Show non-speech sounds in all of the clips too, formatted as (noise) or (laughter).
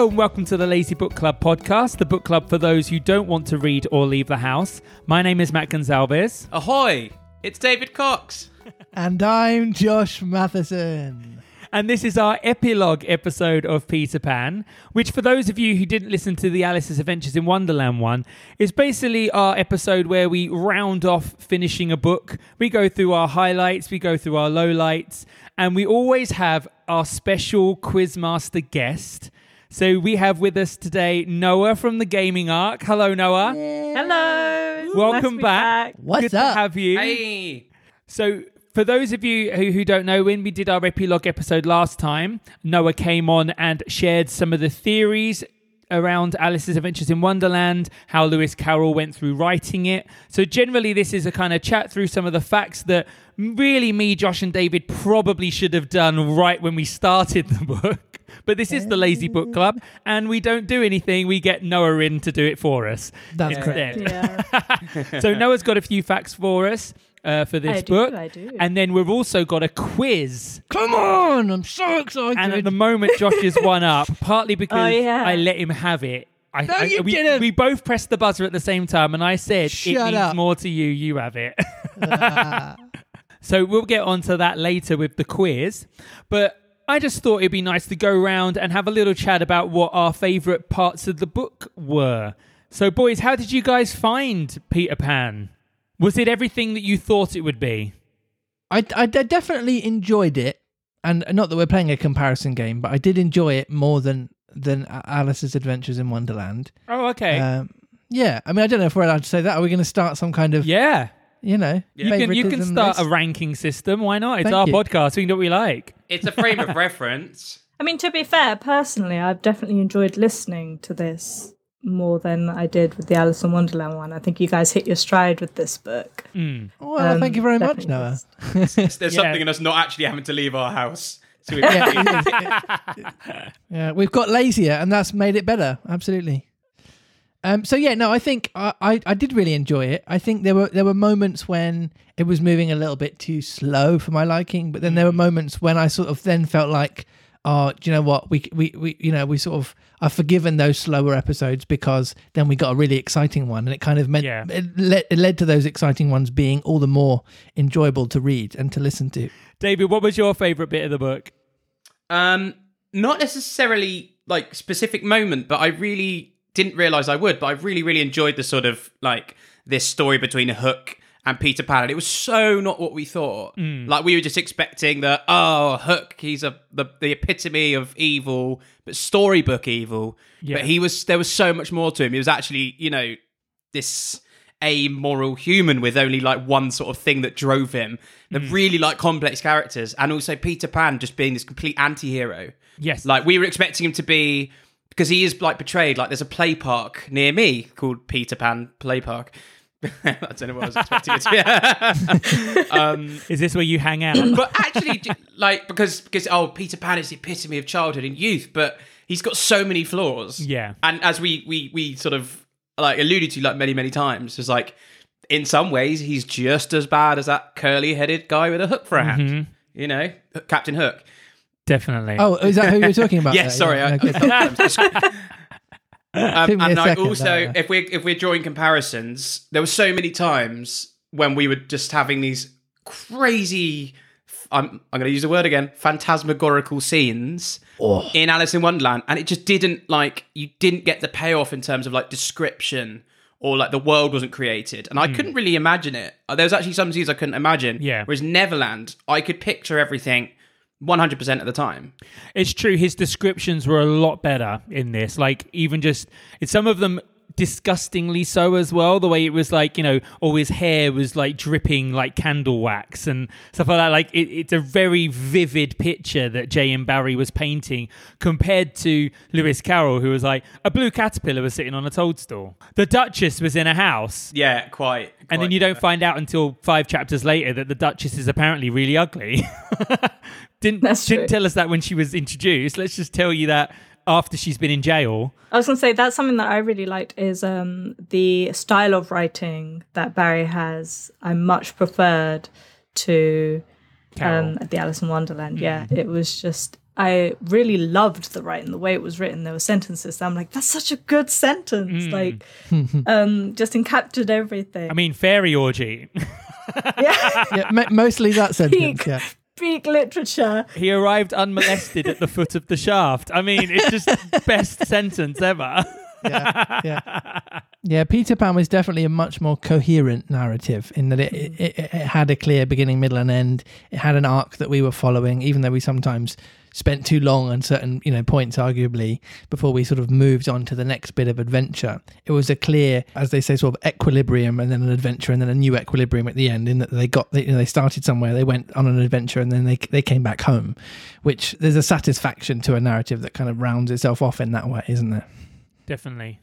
Hello and welcome to the Lazy Book Club podcast, the book club for those who don't want to read or leave the house. My name is Matt Gonzalez. Ahoy! It's David Cox. (laughs) And I'm Josh Matheson. And this is our epilogue episode of Peter Pan, which, for those of you who didn't listen to the Alice's Adventures in Wonderland one, is basically our episode where we round off finishing a book. We go through our highlights, we go through our lowlights, and we always have our special Quizmaster guest. So we have with us today Noah from the Gaming Arc. Hello, Noah. Hello. Welcome Nice to be back. What's Good up? to have you. Hey! So, for those of you who, who don't know, when we did our epilogue episode last time, Noah came on and shared some of the theories around Alice's Adventures in Wonderland, how Lewis Carroll went through writing it. So, generally, this is a kind of chat through some of the facts that really me, Josh, and David probably should have done right when we started the book. But this is the Lazy Book Club, and we don't do anything. We get Noah in to do it for us. That's instead. Yeah, (laughs) so Noah's got a few facts for us uh, for this I do, book. I do. And then we've also got a quiz. Come on, I'm so excited. And at the moment, Josh is one up, (laughs) partly because Oh, yeah. I let him have it. I, No, I- you we, didn't. we both pressed the buzzer at the same time, and I said, It Shut means up. more to you, you have it. (laughs) So we'll get onto that later with the quiz. But I just thought it'd be nice to go around and have a little chat about what our favourite parts of the book were. So, boys, how did you guys find Peter Pan? Was it everything that you thought it would be? I, I definitely enjoyed it, and not that we're playing a comparison game, but I did enjoy it more than than Alice's Adventures in Wonderland. Oh, okay. Um, yeah, I mean, I don't know if we're allowed to say that. Are we going to start some kind of, yeah. you know, You can, you can favoritism start a ranking system. Why not? It's Thank our you. podcast. We can do what we like. It's a frame of reference. (laughs) I mean, to be fair, personally, I've definitely enjoyed listening to this more than I did with the Alice in Wonderland one. I think you guys hit your stride with this book. Well, Um, thank you very much, Noah. just- (laughs) There's Yeah. something in us not actually having to leave our house. So we (laughs) Yeah, we've got lazier, and that's made it better. Absolutely. Um, so yeah, no, I think I, I, I did really enjoy it. I think there were there were moments when it was moving a little bit too slow for my liking, but then there were moments when I sort of then felt like, oh, do you know what? We we, we you know we sort of I've forgiven those slower episodes because then we got a really exciting one, and it kind of meant Yeah. it, led, it led to those exciting ones being all the more enjoyable to read and to listen to. David, what was your favourite bit of the book? um, not necessarily like specific moment, but I really didn't realize I would. But I really, really enjoyed the sort of like this story between a Hook and Peter Pan. And it was so not what we thought. Mm. Like we were just expecting that. Oh, Hook, he's a the, the epitome of evil, but storybook evil. Yeah. But he was there was so much more to him. He was actually, you know, this amoral human with only like one sort of thing that drove him. They're mm. really like complex characters, and also Peter Pan just being this complete anti-hero. Yes. Like we were expecting him to be because he is like betrayed. Like there's a play park near me called Peter Pan Play Park. (laughs) I don't know what I was expecting it to be. (laughs) um, Is this where you hang out? (clears throat) but actually, like because because oh, Peter Pan is the epitome of childhood and youth, but he's got so many flaws. Yeah. and as we we we sort of like alluded to like many many times, is like in some ways he's just as bad as that curly headed guy with a hook for a hand. Mm-hmm. You know, Captain Hook. Definitely. Oh, is that who you're talking about? (laughs) Yes, there? sorry. Yeah, I, okay. Um, Took me and I also, there. if we're if we're drawing comparisons, there were so many times when we were just having these crazy. I'm I'm going to use the word again. Phantasmagorical scenes Oh. in Alice in Wonderland, and it just didn't like you didn't get the payoff in terms of like description or like the world wasn't created, and I couldn't really imagine it. Uh, There was actually some scenes I couldn't imagine. Yeah. Whereas Neverland, I could picture everything 100 percent of the time. It's true. His descriptions were a lot better in this. Like even just some of them disgustingly so as well. The way it was like you know, all his hair was like dripping like candle wax and stuff like that. Like it, it's a very vivid picture that J. M. Barrie was painting compared to Lewis Carroll, who was like a blue caterpillar was sitting on a toadstool. The Duchess was in a house. Yeah, quite. And then you don't find out until five chapters later that the Duchess is apparently really ugly. (laughs) didn't That's didn't true. tell us that when she was introduced. Let's just tell you that after she's been in jail. I was going to say that's something that I really liked is um, the style of writing that Barrie has. I much preferred to um, the Alice in Wonderland. Yeah, it was just I really loved the writing, the way it was written. There were sentences that I'm like, that's such a good sentence. Like, (laughs) um, just encaptured everything. I mean, fairy orgy. yeah, mo- mostly that (laughs) sentence. Peak. Yeah. Peak literature. he arrived unmolested at the foot of the shaft. I mean, it's just (laughs) best sentence ever. yeah, yeah, yeah. Peter Pan was definitely a much more coherent narrative in that it, mm. it, it, it had a clear beginning, middle, and end. It had an arc that we were following, even though we sometimes spent too long on certain you know points, arguably, before we sort of moved on to the next bit of adventure. It was a clear, as they say, sort of equilibrium, and then an adventure, and then a new equilibrium at the end. In that they got, they, you know, they started somewhere, they went on an adventure, and then they they came back home. Which there's a satisfaction to a narrative that kind of rounds itself off in that way, isn't there? Definitely.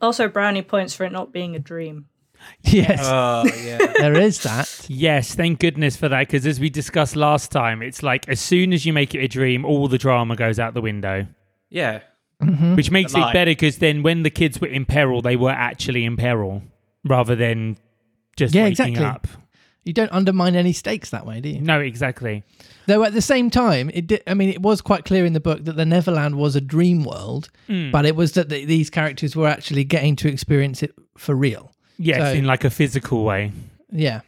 Also, brownie points for it not being a dream. Yes. Oh (laughs) yeah. there is that. Yes, thank goodness for that. Because as we discussed last time, it's like as soon as you make it a dream, all the drama goes out the window, yeah. Mm-hmm. which makes it better. Because then when the kids were in peril, they were actually in peril rather than just Yeah, waking exactly. up. You don't undermine any stakes that way, do you? No, exactly. Though at the same time, it did, I mean, it was quite clear in the book that the Neverland was a dream world, Hmm. but it was that the, these characters were actually getting to experience it for real. Yes, So- in like a physical way. Yeah.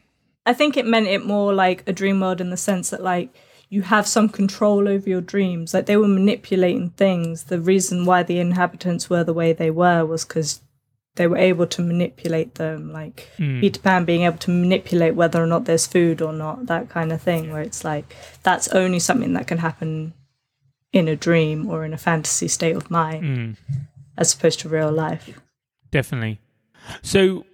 I think it meant it more like a dream world in the sense that like you have some control over your dreams. Like they were manipulating things. The reason why the inhabitants were the way they were was because they were able to manipulate them. Like hmm. Peter Pan being able to manipulate whether or not there's food or not, that kind of thing. Where it's like that's only something that can happen in a dream or in a fantasy state of mind, hmm. as opposed to real life. Definitely. So,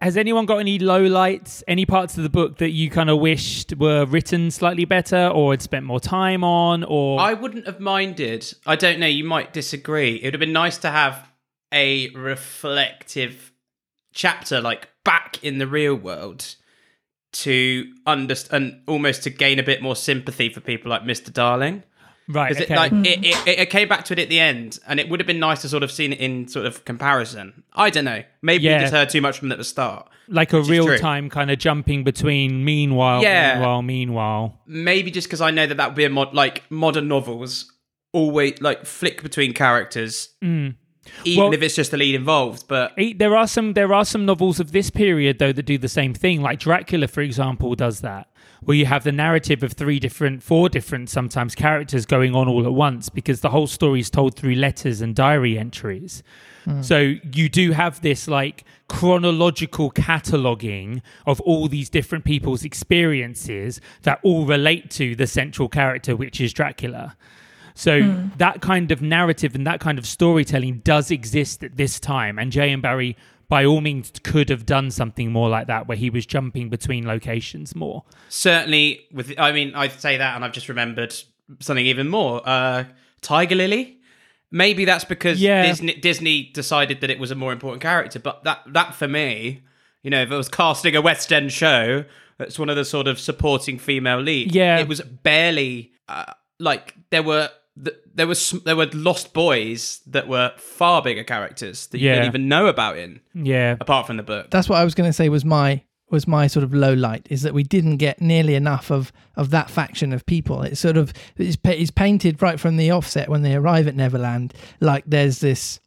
has anyone got any lowlights? Any parts of the book that you kind of wished were written slightly better, or had spent more time on, or I wouldn't have minded. I don't know. You might disagree. It would have been nice to have a reflective chapter, like back in the real world, to understand, almost to gain a bit more sympathy for people like Mister Darling. right? Okay. it like it, it, it came back to it at the end, and it would have been nice to sort of seen it in sort of comparison. I don't know. Maybe Yeah. we just heard too much from it at the start. like a real time kind of jumping between meanwhile, Yeah. meanwhile, meanwhile. maybe just because I know that that would be a mod like modern novels always like flick between characters, mm. Even Well- if it's just the lead involved. But There are some there are some novels of this period though that do the same thing. Like Dracula, for example, does that, where you have the narrative of three different, four different sometimes characters going on all at once because the whole story is told through letters and diary entries. Hmm. So you do have this like chronological cataloging of all these different people's experiences that all relate to the central character, which is Dracula. So that kind of narrative and that kind of storytelling does exist at this time, and J. M. Barrie, by all means, could have done something more like that, where he was jumping between locations more. certainly, with I mean, I say that, and I've just remembered something even more. Uh, Tiger Lily. Maybe that's because Yeah. Disney, Disney decided that it was a more important character. But that that for me, you know, if it was casting a West End show, that's one of the sort of supporting female lead. Yeah. it was barely uh, like there were. Th- There was there were Lost Boys that were far bigger characters that you Yeah. didn't even know about in Yeah, apart from the book. That's what I was going to say was my was my sort of low light is that we didn't get nearly enough of of that faction of people. It's sort of it's, it's painted right from the offset when they arrive at Neverland like there's this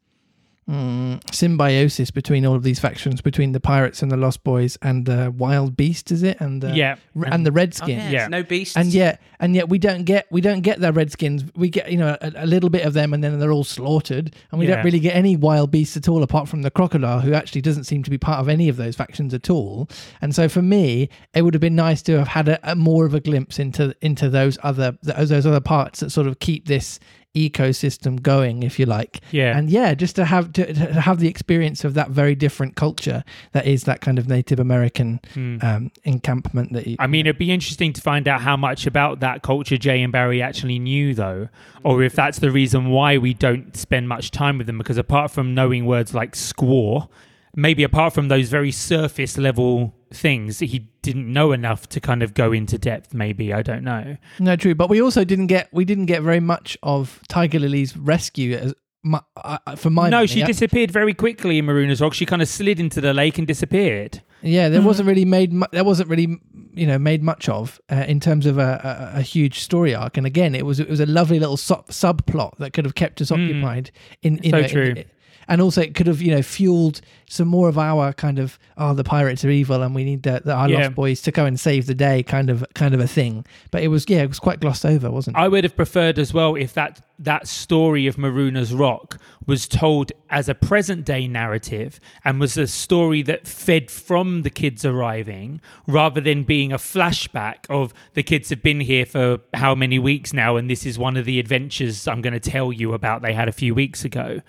mm, symbiosis between all of these factions between the pirates and the Lost Boys and the Wild Beast is it and the Yeah. and the Redskins. Yeah. no beasts. and yet and yet we don't get we don't get their redskins we get you know a, a little bit of them and then they're all slaughtered and we Yeah. don't really get any wild beasts at all apart from the crocodile who actually doesn't seem to be part of any of those factions at all and so for me it would have been nice to have had a, a more of a glimpse into into those other those other parts that sort of keep this ecosystem going if you like Yeah. and yeah just to have to, to have the experience of that very different culture that is that kind of native american um, encampment that you, I mean, it'd be interesting to find out how much about that culture J. M. Barrie actually knew, though, or if that's the reason why we don't spend much time with them. Because apart from knowing words like squaw, maybe apart from those very surface level things, he didn't know enough to kind of go into depth. Maybe I don't know. No, true. But we also didn't get we didn't get very much of Tiger Lily's rescue as my, uh, for my no, money. she Yeah. disappeared very quickly in Marooners Rock. She kind of slid into the lake and disappeared. Yeah, there wasn't really made. mu- There wasn't really you know made much of uh, in terms of a, a, a huge story arc. And again, it was it was a lovely little sub- subplot that could have kept us occupied. In, in So a- in- true. And also it could have you know fueled some more of our kind of oh the pirates are evil and we need the, the our Yeah. lost boys to go and save the day kind of kind of a thing. But it was yeah it was quite glossed over, wasn't it? I would have preferred as well if that that story of Marooners' Rock was told as a present day narrative and was a story that fed from the kids arriving rather than being a flashback of the kids have been here for how many weeks now and this is one of the adventures I'm going to tell you about they had a few weeks ago.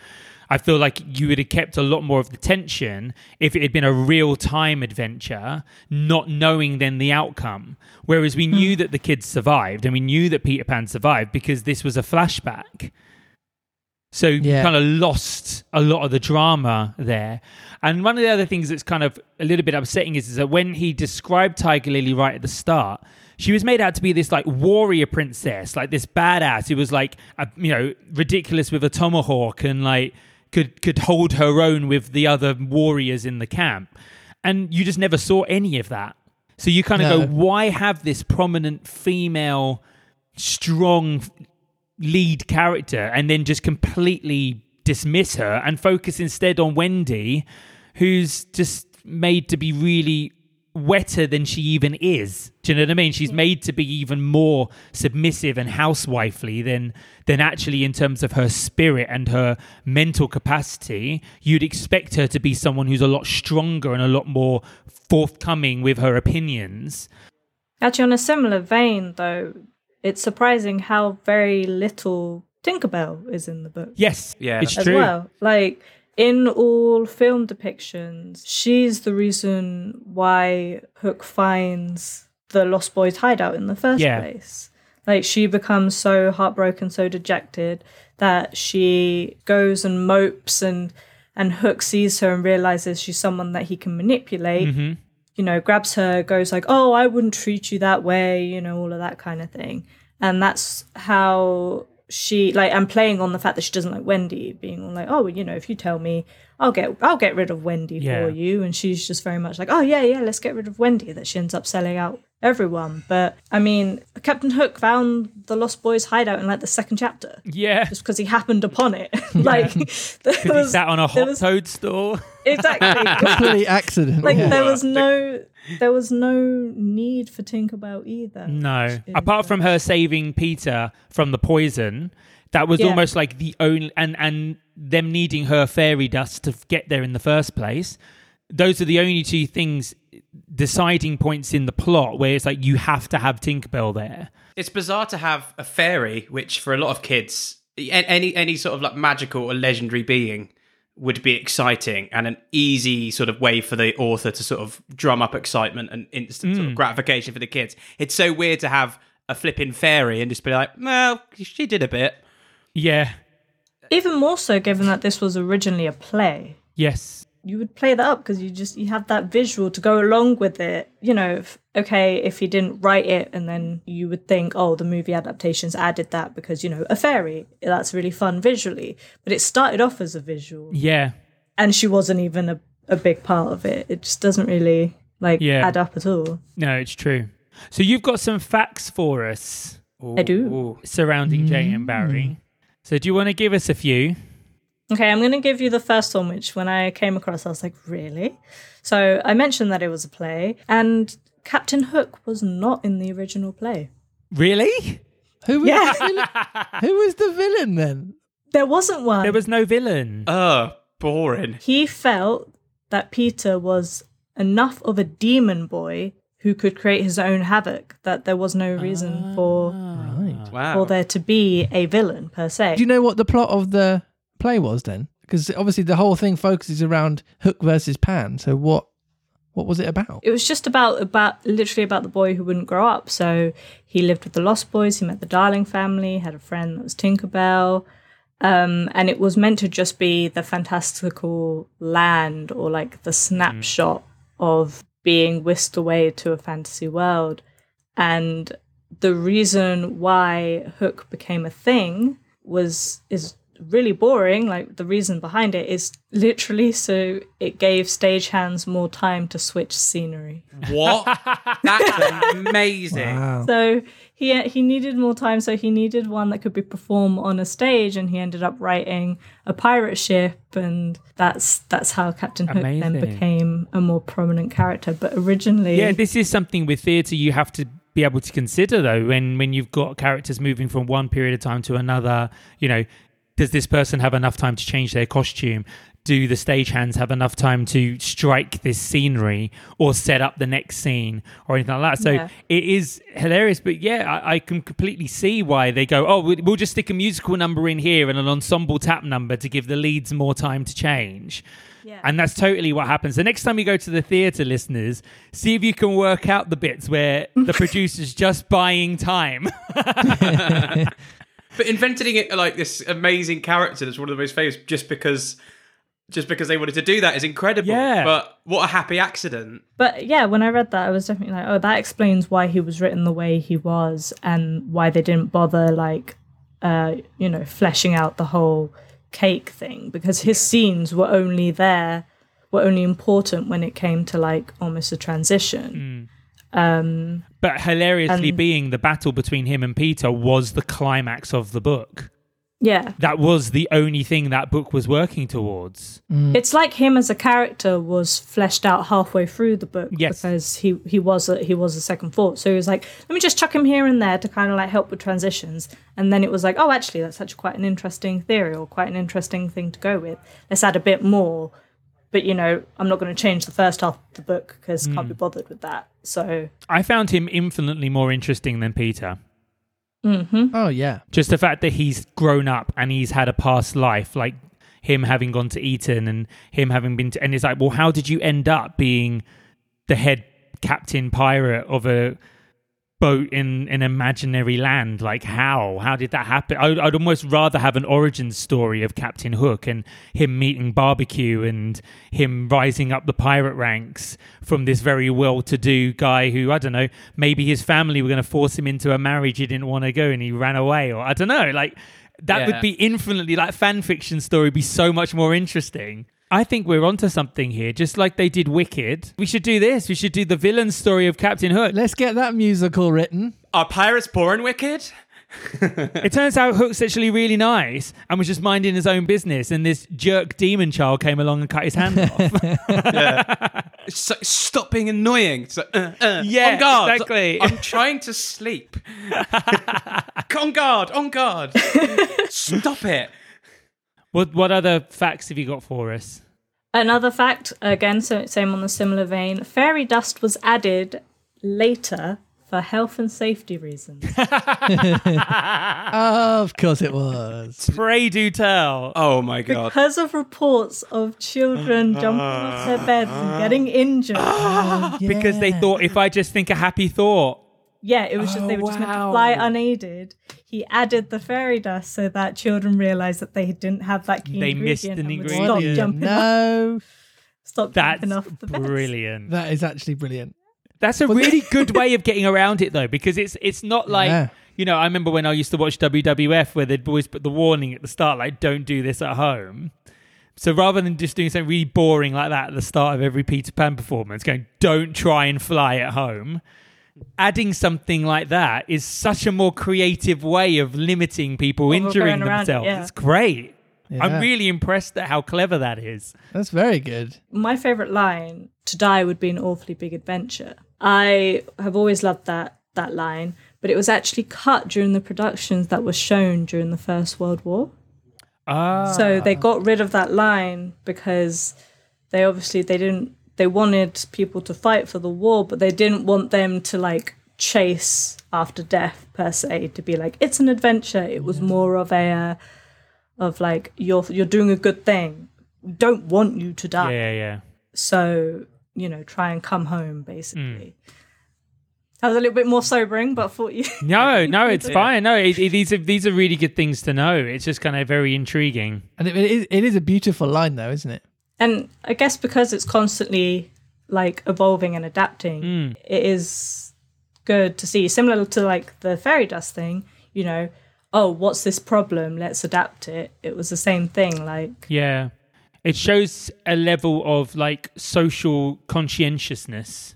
I feel like you would have kept a lot more of the tension if it had been a real time adventure, not knowing then the outcome. Whereas we knew hmm. that the kids survived and we knew that Peter Pan survived because this was a flashback. So you Yeah. kind of lost a lot of the drama there. And one of the other things that's kind of a little bit upsetting is, is that when he described Tiger Lily right at the start, she was made out to be this like warrior princess, like this badass who was like, a, you know, ridiculous with a tomahawk and like could could hold her own with the other warriors in the camp. And you just never saw any of that. So you kind of No. go, why have this prominent female, strong lead character and then just completely dismiss her and focus instead on Wendy, who's just made to be really wetter than she even is. Do you know what I mean? She's made to be even more submissive and housewifely than than actually in terms of her spirit and her mental capacity. You'd expect her to be someone who's a lot stronger and a lot more forthcoming with her opinions. Actually, on a similar vein, though, it's surprising how very little Tinkerbell is in the book Yes, Yeah, it's as true. well. Like in all film depictions, she's the reason why Hook finds the Lost Boys hideout in the first Yeah. place. Like she becomes so heartbroken, so dejected that she goes and mopes and and Hook sees her and realizes she's someone that he can manipulate hmm you know, grabs her, goes like, "Oh, I wouldn't treat you that way," you know, all of that kind of thing. And that's how she like and playing on the fact that she doesn't like Wendy, being like, "Oh, you know, if you tell me, I'll get I'll get rid of Wendy Yeah. for you." And she's just very much like, "Oh, yeah, yeah, let's get rid of Wendy." That she ends up selling out everyone. But I mean, Captain Hook found the Lost Boys hideout in like the second chapter Yeah. just because he happened upon it. (laughs) (laughs) like (laughs) there Because he sat on a there hot was- toadstool. exactly Complete accident. like yeah. there was no there was no need for Tinkerbell either. No. Apart from her saving Peter from the poison, that was Yeah. almost like the only and and them needing her fairy dust to get there in the first place. Those are the only two things deciding points in the plot where it's like you have to have Tinkerbell there. It's bizarre to have a fairy, which for a lot of kids, any any sort of like magical or legendary being would be exciting and an easy sort of way for the author to sort of drum up excitement and instant sort of mm. gratification for the kids. It's so weird to have a flipping fairy and just be like, well, she did a bit. Yeah. even more so given that this was originally a play. Yes. You would play that up because you just you have that visual to go along with it. You know, if, okay, if he didn't write it and then you would think, oh, the movie adaptations added that because you know a fairy that's really fun visually, but it started off as a visual Yeah. and she wasn't even a, a big part of it. It just doesn't really like Yeah. add up at all. No, it's true. So you've got some facts for us I do. Ooh. surrounding Jay and mm. Barrie. So do you want to give us a few? Okay, I'm going to give you the first one, which when I came across, I was like, really? So I mentioned that it was a play, and Captain Hook was not in the original play. Really? Who was Yeah. the villain? (laughs) Who was the villain then? There wasn't one. There was no villain. Oh, boring. he felt that Peter was enough of a demon boy who could create his own havoc that there was no reason for ah, Right. Wow. for there to be a villain per se. Do you know what the plot of the play was then? Because obviously the whole thing focuses around Hook versus Pan. So what what was it about? it was just about about literally about the boy who wouldn't grow up. So he lived with the Lost Boys. He met the Darling family. Had a friend that was Tinkerbell, um, and it was meant to just be the fantastical land or like the snapshot of being whisked away to a fantasy world. And the reason why Hook became a thing was is really boring. Like the reason behind it is literally so it gave stagehands more time to switch scenery. What? (laughs) That's amazing. Wow. So he he needed more time, so he needed one that could be performed on a stage, and he ended up writing a pirate ship, and that's that's how Captain Hook then became a more prominent character. But originally, Yeah, this is something with theatre you have to be able to consider though when when you've got characters moving from one period of time to another. You know, does this person have enough time to change their costume? Do the stagehands have enough time to strike this scenery or set up the next scene or anything like that? So Yeah. it is hilarious, but yeah, I, I can completely see why they go. Oh, we- we'll just stick a musical number in here and an ensemble tap number to give the leads more time to change. Yeah. And that's totally what happens. The next time you go to the theatre, listeners, see if you can work out the bits where the (laughs) producer's just buying time. (laughs) (laughs) But inventing it like this amazing character that's one of the most famous just because just because they wanted to do that is incredible. Yeah. But what a happy accident. But yeah, when I read that, I was definitely like, oh, that explains why he was written the way he was and why they didn't bother, like, uh, you know, fleshing out the whole cake thing because his scenes were only there, were only important when it came to like almost a transition. Um, but hilariously, And- being the battle between him and Peter was the climax of the book. yeah, That was the only thing that book was working towards. it's like him as a character was fleshed out halfway through the book Yes. because he he was a, he was a second thought. So he was like, let me just chuck him here and there to kind of like help with transitions. And then it was like, oh, actually, that's actually quite an interesting theory or quite an interesting thing to go with. Let's add a bit more. But you know, I'm not going to change the first half of the book because can't be hmm. bothered with that. So I found him infinitely more interesting than Peter. Mm-hmm. Oh yeah. Just the fact that he's grown up and he's had a past life, like him having gone to Eton and him having been to, and it's like, well, how did you end up being the head captain pirate of a boat in an imaginary land? Like, how? How did that happen? I, I'd almost rather have an origin story of Captain Hook and him meeting barbecue and him rising up the pirate ranks from this very well-to-do guy who I don't know, maybe his family were going to force him into a marriage he didn't want to go and he ran away, or I don't know, like. That Yeah. would be infinitely like fan fiction story would be so much more interesting. I think we're onto something here, just like they did Wicked. We should do this. We should do the villain story of Captain Hook. Let's get that musical written. Are pirates born wicked? It turns out Hook's actually really nice and was just minding his own business, and this jerk demon child came along and cut his hand off. (laughs) It's like, (laughs) stop being annoying. It's like, uh, uh, Yeah, on guard. exactly. I'm trying to sleep. (laughs) on guard, on guard. Stop it. What what other facts have you got for us? Another fact, again, so same on the similar vein, fairy dust was added later for health and safety reasons. (laughs) (laughs) of course it was. Pray do tell. Oh my god. because of reports of children uh, jumping off their uh, beds and getting uh. injured. (gasps) Oh, because they thought if I just think a happy thought, Yeah, it was just they were just meant to fly unaided. He added the fairy dust so that children realized that they didn't have that key They missed ingredient an ingredient. Stop jumping, off, No, stop that's jumping off the beds. brilliant. that is actually brilliant. That's a really (laughs) good way of getting around it, though, because it's it's not like Yeah. you know. I remember when I used to watch WWF, where they'd always put the warning at the start, like "Don't do this at home." So rather than just doing something really boring like that at the start of every Peter Pan performance, going "Don't try and fly at home," adding something like that is such a more creative way of limiting people Of injuring going around themselves. yeah. It's great. Yeah. I'm really impressed at how clever that is. That's very good. My favorite line, "To die would be an awfully big adventure." I have always loved that that line, but it was actually cut during the productions that were shown during the First World War. Ah, So they got rid of that line because they obviously they didn't they wanted people to fight for the war, but they didn't want them to like chase after death per se to be like it's an adventure. It was more of a uh, of like you're you're doing a good thing. We don't want you to die. yeah, yeah. So, you know, try and come home basically. That was a little bit more sobering, but I thought you (laughs) No, no, (laughs) it's fine. No, it, it- these are these are really good things to know. It's just kind of very intriguing. And it, it, is, it is a beautiful line, though, isn't it? And I guess because it's constantly like evolving and adapting, hmm. it is good to see. Similar to like the fairy dust thing, you know, oh, what's this problem? Let's adapt it. It was the same thing. Like, Yeah. It shows a level of like social conscientiousness.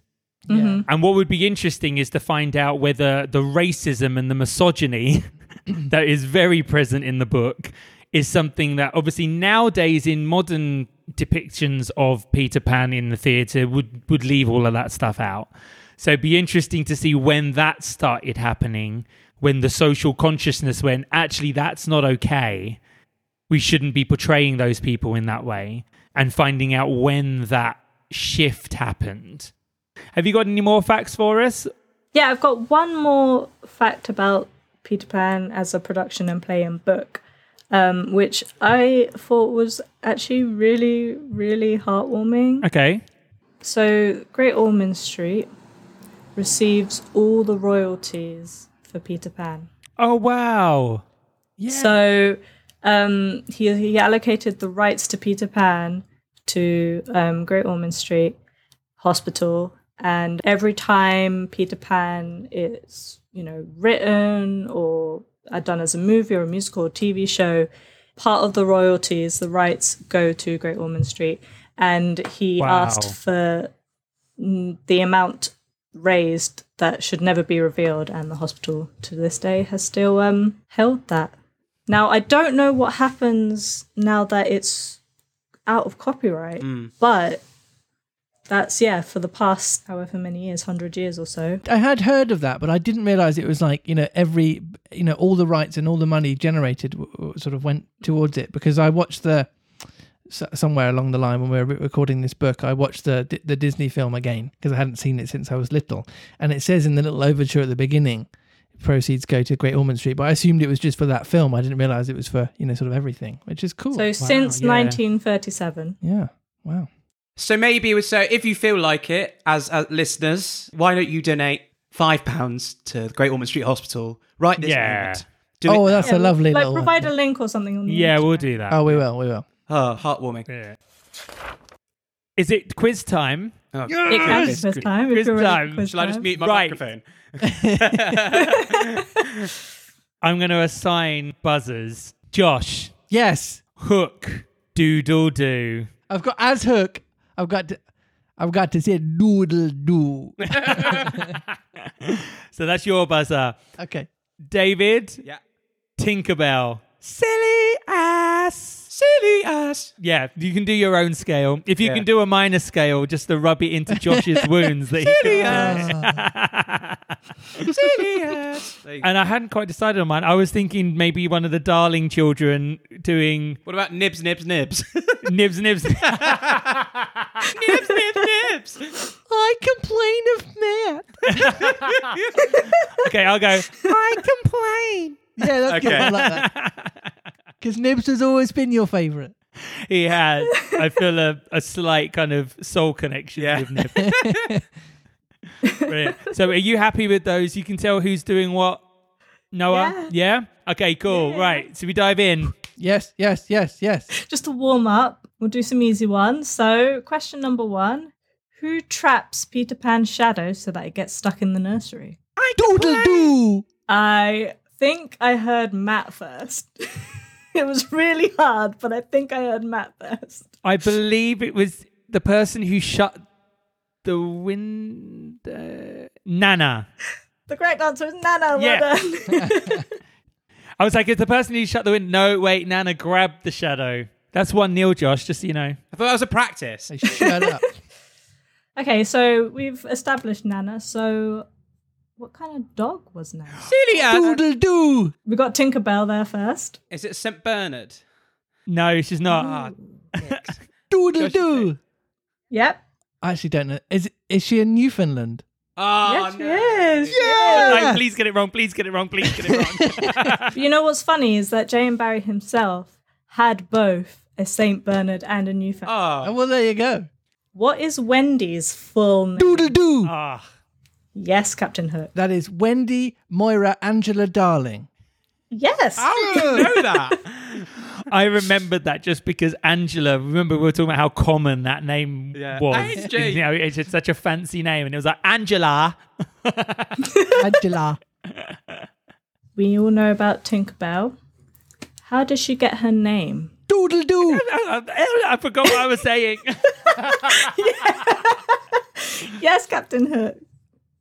Mm-hmm. Yeah. And what would be interesting is to find out whether the racism and the misogyny (coughs) that is very present in the book is something that obviously nowadays in modern depictions of Peter Pan in the theatre would, would leave all of that stuff out. So it'd be interesting to see when that started happening, when the social consciousness went, actually, that's not okay. We shouldn't be portraying those people in that way, and finding out when that shift happened. Have you got any more facts for us? yeah, I've got one more fact about Peter Pan as a production and play and book, um, which I thought was actually really, really heartwarming. Okay. So, Great Ormond Street receives all the royalties for Peter Pan. Oh wow. Yeah. So um, he he allocated the rights to Peter Pan to um, Great Ormond Street Hospital, and every time Peter Pan is you know written or uh, done as a movie or a musical or TV show, part of the royalties, the rights go to Great Ormond Street, and he Wow. asked for mm, the amount raised that should never be revealed, and the hospital to this day has still um, held that. Now, I don't know what happens now that it's out of copyright, but that's, yeah, for the past however many years, 100 years or so. I had heard of that, but I didn't realize it was like you know every you know all the rights and all the money generated w- w- sort of went towards it because I watched the somewhere along the line when we were recording this book I watched the the Disney film again because I hadn't seen it since I was little and it says in the little overture at the beginning proceeds go to Great Ormond Street but I assumed it was just for that film I didn't realize it was for you know sort of everything which is cool So, since yeah. 1937. yeah wow So maybe it was so if you feel like it as, as listeners, why don't you donate five pounds to the Great Ormond Street Hospital right this Yeah. moment? Do oh it that's now. a lovely Like, little provide a link or something on the Yeah, we'll do that. oh we will we will oh, heartwarming. Yeah. Is it quiz time? Oh, It counts Yes. quiz time. Quiz if you're ready for time. quiz Shall I just mute my Right. microphone? (laughs) I'm going to assign buzzers. Josh, yes hook, doodle do. I've got as hook I've got to I've got to say doodle do. (laughs) So that's your buzzer. okay David, yeah. Tinkerbell. Silly ass. Silly ass. Yeah, you can do your own scale. If you Yeah. can do a minor scale, just to rub it into Josh's (laughs) wounds. That Silly can- ass. (laughs) Silly ass. (laughs) There you go. and I hadn't quite decided on mine. I was thinking maybe one of the darling children doing What about nibs, nibs, nibs? nibs, nibs. nibs, nibs, nibs. I complain of Matt. okay, I'll go. I complain. Yeah, that's good. Okay. I like that. (laughs) Because Nibs has always been your favourite. He has. I feel a, a slight kind of soul connection Yeah. with Nib. Brilliant. So, are you happy with those? You can tell who's doing what. Noah. Yeah. Okay. Cool. Yeah. Right. So we dive in. Yes, yes, yes, yes. Just to warm up, we'll do some easy ones. So, question number one Who traps Peter Pan's shadow so that it gets stuck in the nursery? I Doodle doo. I think I heard Matt first. (laughs) it was really hard, but I think I heard Matt first. I believe it was the person who shut the window. Uh, Nana. The correct answer is Nana. Well Yeah. done. (laughs) (laughs) I was like, it's the person who shut the window. No, wait. Nana grabbed the shadow. That's one nil, Josh. Just so you know. I thought that was a practice. Hey, shut up. okay, so we've established Nana. So, what kind of dog was Nana? (gasps) Silly ass. Doodle doo. We got Tinkerbell there first. Is it St. Bernard? No, she's not. Ah, Doodle doo! Yep. I actually don't know. Is is she in Newfoundland? Oh, yes, she no. is. Yeah. No, please get it wrong. Please get it wrong. Please get it wrong. (laughs) (laughs) (laughs) You know what's funny is that J.M. Barrie himself had both a Saint Bernard and a Newfoundland. Oh, Oh, well, there you go. What is Wendy's full name? Doodle doo. Ah, Yes, Captain Hook. That is Wendy Moira Angela Darling. Yes. how do you know (laughs) that? I remembered that just because Angela. Remember, we were talking about how common that name Yeah. was. AJ. You know, it's just such a fancy name, and it was like Angela. (laughs) Angela. we all know about Tinkerbell. How does she get her name? Doodle doo. (laughs) I forgot what I was saying. Yes, Captain Hook.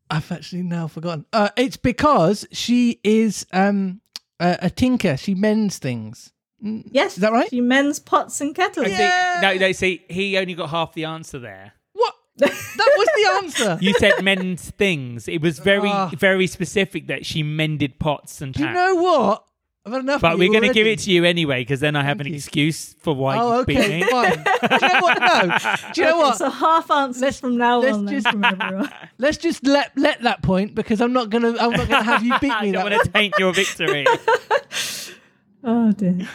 I've actually now forgotten. Uh, it's because she is um a, a tinker. She mends things. Yes, Is that right? She mends pots and kettles. Yeah. no, no. See, he only got half the answer there. What? That was the answer. (laughs) You said mends things. It was very, Ah. very specific that she mended pots and Do you know what? I've had enough. But of we're going to give it to you anyway, because then I have Thank an you. excuse for why Oh, you beat okay, me. fine. Do you know what? No. Do you know what? So half answers Let's- from now let's on just- from. (laughs) Let's just let let that point because I'm not gonna I'm not gonna have you beat (laughs) me. I me. don't That want to taint your victory. (laughs) Oh dear.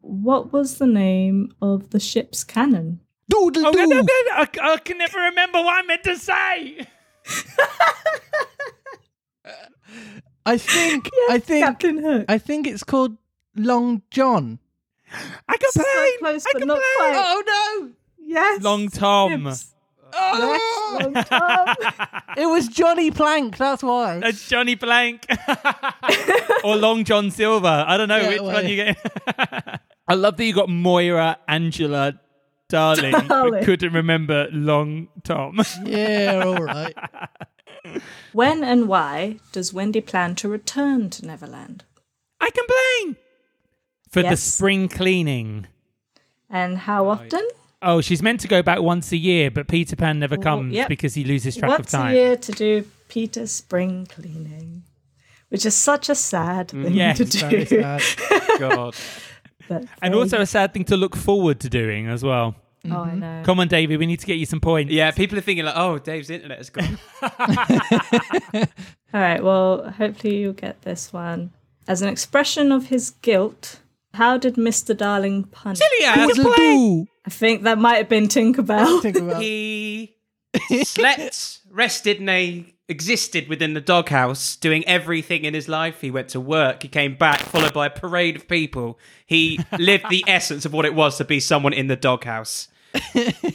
What was the name of the ship's cannon? Doodle I'm doo. gonna, oh, I, I can never remember what I meant to say. I think (laughs) I think Captain Hook. I think it's called Long John. I can so play. close, I but can not play. quite. Oh no! yes. Long Tom. Yes, no! Long Tom. (laughs) It was Johnny Plank. That's why. That's Johnny Plank (laughs) or Long John Silver. I don't know Yeah, which well, one you get. I love that you got Moira Angela Darling, but Darling. couldn't remember Long Tom. Yeah, all right. When and why does Wendy plan to return to Neverland? I complain for the spring cleaning. And how often? Oh, she's meant to go back once a year, but Peter Pan never comes yep. because he loses track of Once time. a year to do Peter's spring cleaning, which is such a sad mm. thing yes, to Very do. sad. God. (laughs) but And very- also a sad thing to look forward to doing as well. Oh, I mm-hmm. know. Come on, Davey, we need to get you some points. Yeah, people are thinking like, oh, Dave's internet is gone. (laughs) (laughs) All right. Well, hopefully you'll get this one. As an expression of his guilt, how did Mr. Darling punish? yeah, Doodle doo. I think that might have been Tinkerbell. Think about he (laughs) slept, rested, and he existed within the doghouse, doing everything in his life. He went to work, he came back, followed by a parade of people. He (laughs) lived the essence of what it was to be someone in the doghouse.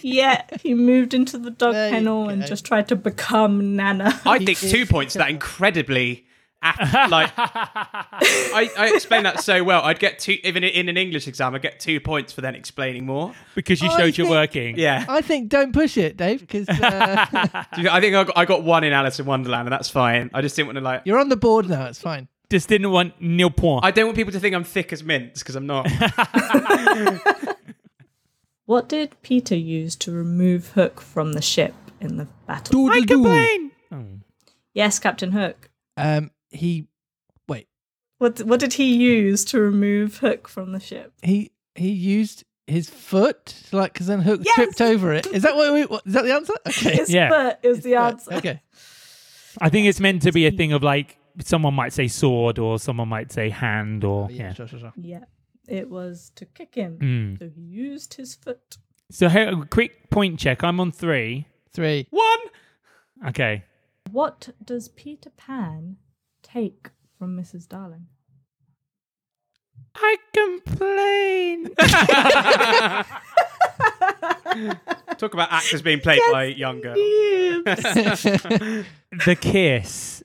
yeah, he moved into the dog There kennel and just tried to become Nana. I (laughs) think two points that incredibly. Ath- like I, I explained that so well. I'd get two even in an English exam. I'd get two points for then explaining more. Because you I showed you're think- working. Yeah, I think don't push it, Dave, because uh, (laughs) I think I got, I got one in Alice in Wonderland, and that's fine. I just didn't want to like. you're on the board now. It's fine. Just didn't want nil point. I don't want people to think I'm thick as mints because I'm not. (laughs) What did Peter use to remove Hook from the ship in the battle? I Doodle doo. complain. Oh. Yes, Captain Hook. Um, he wait. What what did he use to remove Hook from the ship? He he used his foot, like, because then Hook Yes! tripped over it. Is that what? We, what is that the answer? (laughs) Okay. His Yeah. foot is the answer. Okay. (laughs) I think it's meant to be a thing of like someone might say sword or someone might say hand or yeah. Sure, sure, sure. Yeah, it was to kick him. Mm. So he used his foot. So hey, a quick point check. I'm on three. Three. Okay. What does Peter Pan take from Mrs. Darling? I complain. (laughs) Talk about actors being played by young younger. (laughs) the kiss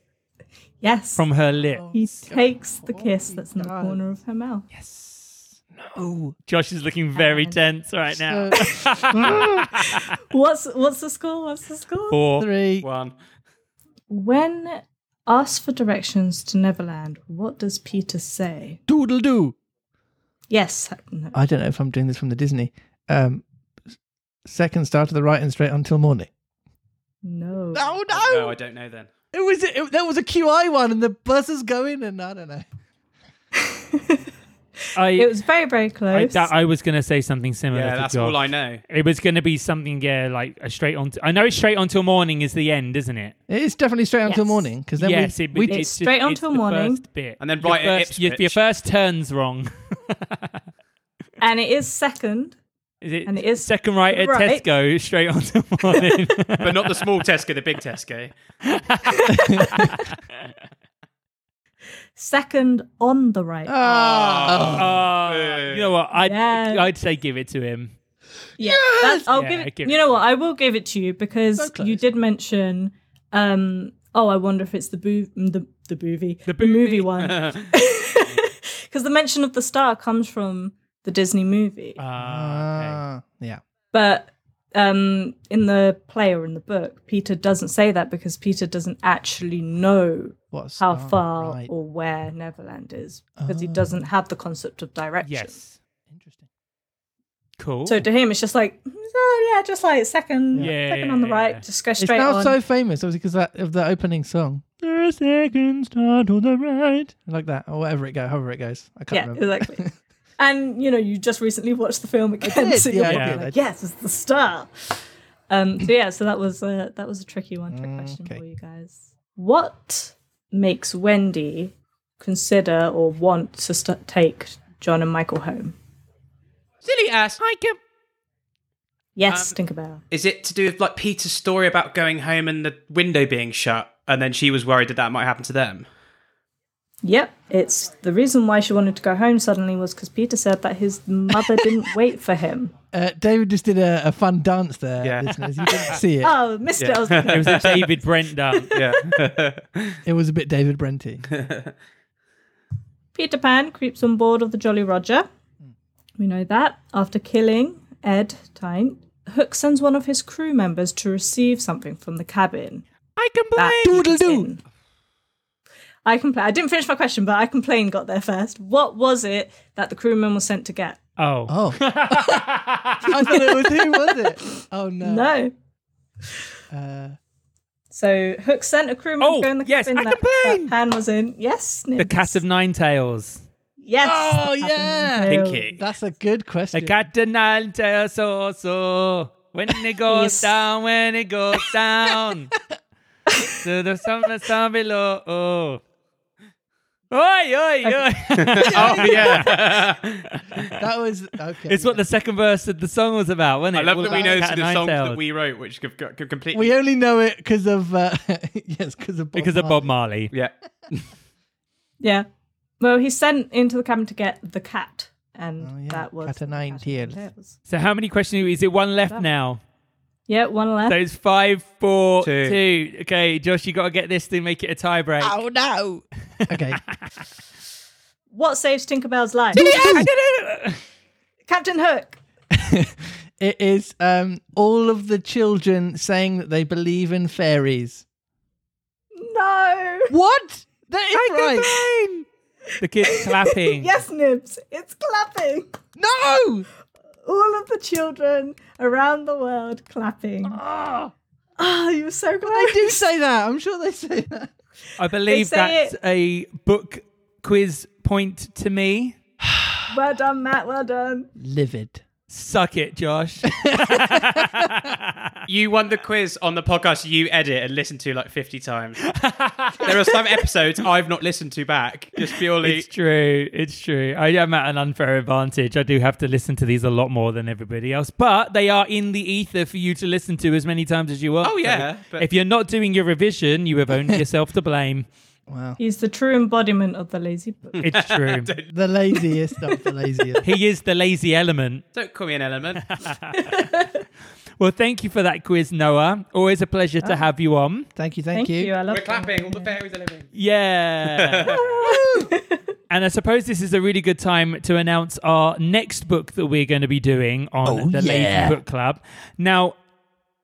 yes. from her lips. he takes the kiss that's in the God. corner of her mouth. Yes. Oh. Josh is looking very And- tense right now. (laughs) What's what's the score? What's the score? Four, three, one. When asked for directions to Neverland, what does Peter say? Doodle doo. Yes. no. I don't know if I'm doing this from the Disney. Um, second star to the right and straight until morning. No. Oh No, No, I don't know then. It was it, there was a QI one and the bus is going and I don't know. (laughs) I, It was very, very I, close. that, I was going to say something similar. Yeah, to that's Josh. all I know. It was going to be something, yeah, like a straight on. I know it's straight on till morning is the end, isn't it? It is definitely straight until Yes. morning because then yes, we, it, we it's, It's just- straight on it's till morning. first bit, And then Your right at first, your, your first turn's wrong. (laughs) and it is second. Is it, And it is second right at right. Tesco, straight on till morning. (laughs) but not the small Tesco, the big Tesco. (laughs) Second on the right. Ah. Oh, you know what? I'd, Yes. I'd say give it to him. Yeah, that's, I'll Yeah, give it. give you it know what? I will give it to you because So you did mention um, oh, I wonder if it's the boo the the movie the, boovie. movie one (laughs) because the mention of the star comes from the Disney movie, Ah, okay. Ah, yeah. but um, in the play or in the book, Peter doesn't say that because Peter doesn't actually know What's how oh, far right. or where Neverland is because he Oh. doesn't have the concept of direction. Yes. Interesting. Cool. So to him, it's just like, oh yeah, just like second, Yeah, second on the right, yeah. just go straight. It's now on. so famous, obviously, because that, of the opening song. The second star to the right. Like that, or whatever it goes, however it goes. I can't yeah, remember. exactly. (laughs) and you know, you just recently watched the film again, did, so you're yeah, I probably did, I like, yes, it's the star. Um, so yeah, so that was a that was a tricky one, trick Mm, question okay. for you guys. What makes Wendy consider or want to st- take John and Michael home? Silly ass. Hi, Kim. Yes, Um, Tinkerbell. Is it to do with like Peter's story about going home and the window being shut, and then she was worried that that might happen to them? Yep, it's the reason why she wanted to go home suddenly was because Peter said that his mother didn't (laughs) wait for him. Uh, David just did a, a fun dance there, Yeah. listeners. You didn't see it. (laughs) Oh, missed it. I was it was a David Brent dance. Yeah. (laughs) It was a bit David Brenty. Peter Pan creeps on board of the Jolly Roger. We know that. After killing Ed Teynte, Hook sends one of his crew members to receive something from the cabin. I can play. Doodle-doo. In. I complain. I didn't finish my question, but I complain got there first. What was it that the crewman was sent to get? Oh. Oh. (laughs) I thought it was who, was it? Oh, no. No. Uh, So Hook sent a crewman Oh, to go in the yes, cabin I that, complain. that Pan was in. Yes, The Nibs. Cat of Nine Tails. Yes. Oh, the yeah. Pinky. that's a good The question. Cat of Nine Tails, so, so. When it (laughs) goes Yes. down, when it goes (laughs) down. to the summer sun below. Oh. Oi, oi, oi. (laughs) oh yeah. That was okay. it's what the second verse of the song was about, wasn't it? I love All that we know the of songs that we wrote, which could, could completely. we only know it because of uh, (laughs) yes, because of Bob because of Bob Marley. Marley. yeah. (laughs) Yeah. Well, he's sent into the cabin to get the cat, and Oh, yeah. that was Cat of the nine Cat tails. Tails. So how many questions? Is it one left now? Yeah, one left. So it's five, four, two. Two. Okay, Josh, you got to get this to make it a tiebreak. Oh no! okay, (laughs) What saves Tinkerbell's life? I did it! Captain Hook. (laughs) it is um all of the children saying that they believe in fairies. No. What? That is I right. The kids clapping. (laughs) Yes, Nibs. It's clapping. No. All of the children around the world clapping. Ah. Ah, oh, Oh, you were so glad. they do say that. I'm sure they say that. I believe They say that's a book quiz point to me. Well done, Matt. Well done. Livid. Suck it, Josh. (laughs) (laughs) You won the quiz on the podcast you edit and listen to like 50 times. there are some episodes I've not listened to back, just purely. it's true. It's true. I am at an unfair advantage. I do have to listen to these a lot more than everybody else, but they are in the ether for you to listen to as many times as you want. Oh, yeah, So but- If you're not doing your revision, you have only (laughs) yourself to blame. Wow. He's the true embodiment of the lazy book. (laughs) It's true. (laughs) The laziest of the laziest. he is the lazy element. Don't call me an element. (laughs) Well, thank you for that quiz, Noah. Always a pleasure Ah. to have you on. Thank you. Thank, Thank you. I love We're clapping, all the fairies are living. Yeah. and I suppose this is a really good time to announce our next book that we're going to be doing on Oh, the yeah. Lazy Book Club. Now,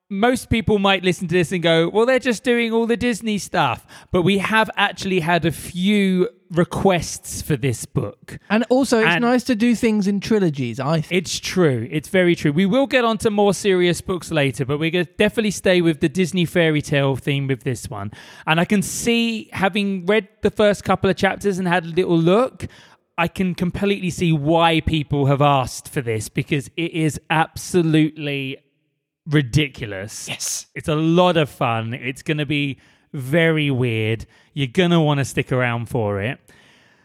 most people might listen to this and go, well, they're just doing all the Disney stuff. But we have actually had a few requests for this book. And also, it's And- nice to do things in trilogies. I think. It's true. It's very true. We will get on to more serious books later, but we're going to definitely stay with the Disney fairy tale theme with this one. And I can see, having read the first couple of chapters and had a little look, I can completely see why people have asked for this because it is absolutely ridiculous. Yes. It's a lot of fun. It's going to be very weird. You're going to want to stick around for it.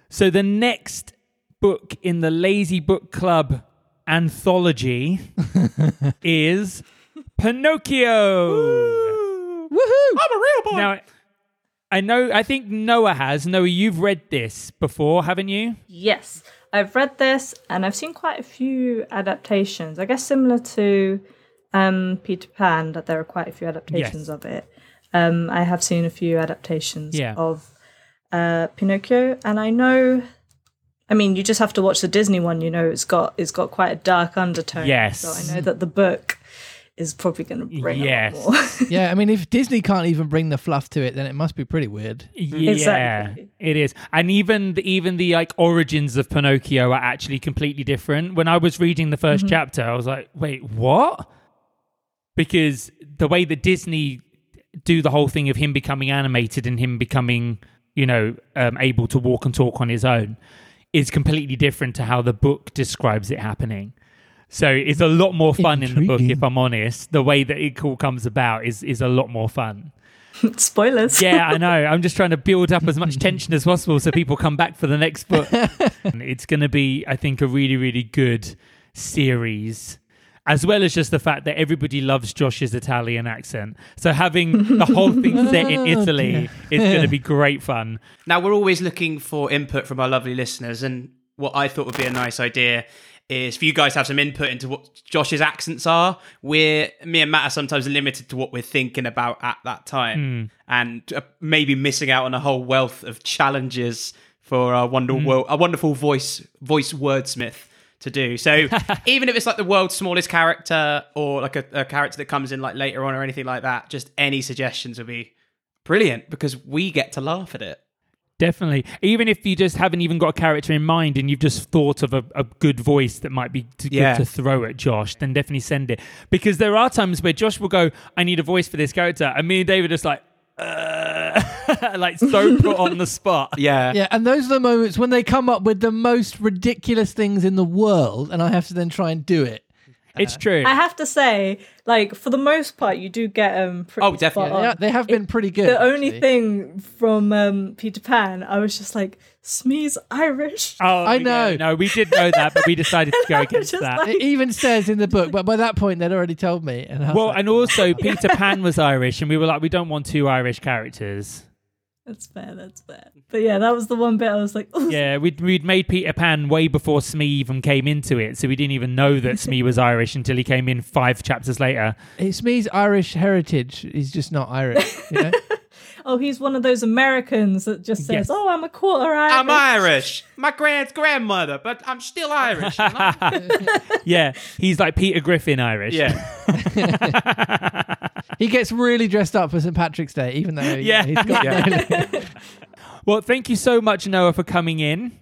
So, the next book in the Lazy Book Club anthology (laughs) is Pinocchio. Woohoo! I'm a real boy. Now, I know, I think Noah has. Noah, you've read this before, haven't you? Yes, I've read this and I've seen quite a few adaptations. I guess similar to um, Peter Pan, that there are quite a few adaptations Yes. of it. um, I have seen a few adaptations Yeah. of uh, Pinocchio, and I know. I mean, you just have to watch the Disney one. You know, it's got it's got quite a dark undertone. Yes. So I know that the book is probably going to bring Yes. a lot more. (laughs) yeah, I mean, if Disney can't even bring the fluff to it, then it must be pretty weird. Yeah, Exactly. it is, and even the, even the like origins of Pinocchio are actually completely different. When I was reading the 1st chapter, I was like, "Wait, what?" Because the way that Disney do the whole thing of him becoming animated and him becoming, you know, um, able to walk and talk on his own is completely different to how the book describes it happening. So it's a lot more fun in the book, if I'm honest. The way that it all comes about is is a lot more fun. (laughs) Spoilers. Yeah, I know. I'm just trying to build up as much (laughs) tension as possible so people come back for the next book. (laughs) it's going to be, I think, a really, really good series. As well as just the fact that everybody loves Josh's Italian accent. So having the whole thing set in (laughs) Italy is going to be great fun. Now we're always looking for input from our lovely listeners, and what I thought would be a nice idea is for you guys to have some input into what Josh's accents are. We're me and Matt are sometimes limited to what we're thinking about at that time, and uh, maybe missing out on a whole wealth of challenges for our wonder wo- a wonderful voice voice wordsmith to do. So (laughs) even if it's like the world's smallest character or like a, a character that comes in like later on or anything like that, just any suggestions would be brilliant because we get to laugh at it. Definitely. Even if you just haven't even got a character in mind and you've just thought of a, a good voice that might be to, good Yeah. to throw at Josh, then definitely send it. Because there are times where Josh will go, I need a voice for this character. And me and David are just like, uh, (laughs) (laughs) like so put on the spot. (laughs) Yeah. Yeah, and those are the moments when they come up with the most ridiculous things in the world, and I have to then try and do it. It's true. I have to say, like for the most part, you do get um. Pretty Oh, definitely. spot on. Yeah, they have been pretty good. The only thing from um, Peter Pan, I was just like, Smee's Irish. Oh, I yeah, know. No, we did know that, but we (laughs) decided to go against that. like- It even says in the book, but by that point they'd already told me. And well, like, and also Peter Pan was Irish, and we were like, we don't want two Irish characters. That's fair. That's fair. (laughs) But yeah, that was the one bit I was like, "Ooh." Yeah, we'd, we'd made Peter Pan way before Smee even came into it, so we didn't even know that Smee was Irish until he came in five chapters later. it's me's Irish heritage. He's just not Irish. You know? (laughs) oh, he's one of those Americans that just says, Yes. "Oh, I'm a quarter Irish." I'm Irish. My grand grandmother, but I'm still Irish. you know? (laughs) Yeah, he's like Peter Griffin Irish. yeah. He gets really dressed up for St Patrick's Day, even though Yeah. he's got Yeah. (laughs) Well, thank you so much, Noah, for coming in.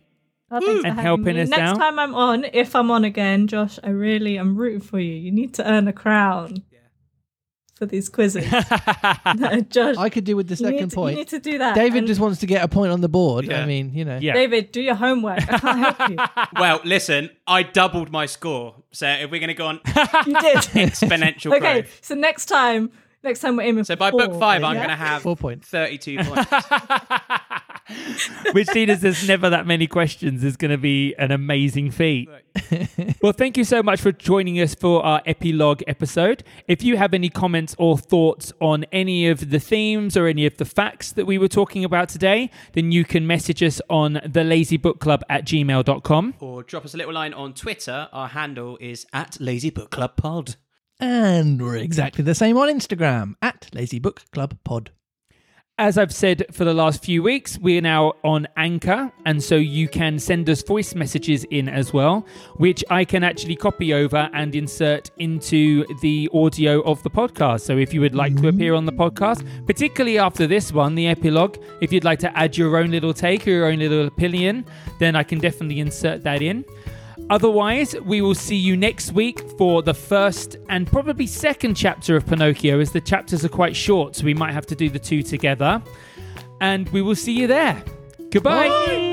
Oh, And helping me. us Next down. time I'm on, if I'm on again, Josh, I really am rooting for you. You need to earn a crown for these quizzes. (laughs) (laughs) Josh, I could do with the you second to- point. You need to do that. David And just wants to get a point on the board. Yeah. I mean, you know. Yeah. David, do your homework. I can't help you. Well, listen, I doubled my score. So if we're going to go on You did. exponential okay, growth. so next time, next time we're aiming So for by book four, five, I'm yeah? going to have Four points. 32 (laughs) points. Which, seeing as there's never that many questions, is going to be an amazing feat. (laughs) well, thank you so much for joining us for our epilogue episode. If you have any comments or thoughts on any of the themes or any of the facts that we were talking about today, then you can message us on the lazy book club at gmail.com. or drop us a little line on Twitter. Our handle is at Lazy Book Club Pod. And we're exactly the same on Instagram at Lazy Book Club Pod. As I've said for the last few weeks, we're now on Anchor, and so you can send us voice messages in as well, which I can actually copy over and insert into the audio of the podcast. So if you would like to mm-hmm. appear on the podcast, particularly after this one, the epilogue, if you'd like to add your own little take or your own little opinion, then I can definitely insert that in. Otherwise, we will see you next week for the first and probably second chapter of Pinocchio, as the chapters are quite short, so we might have to do the two together. And we will see you there. Goodbye.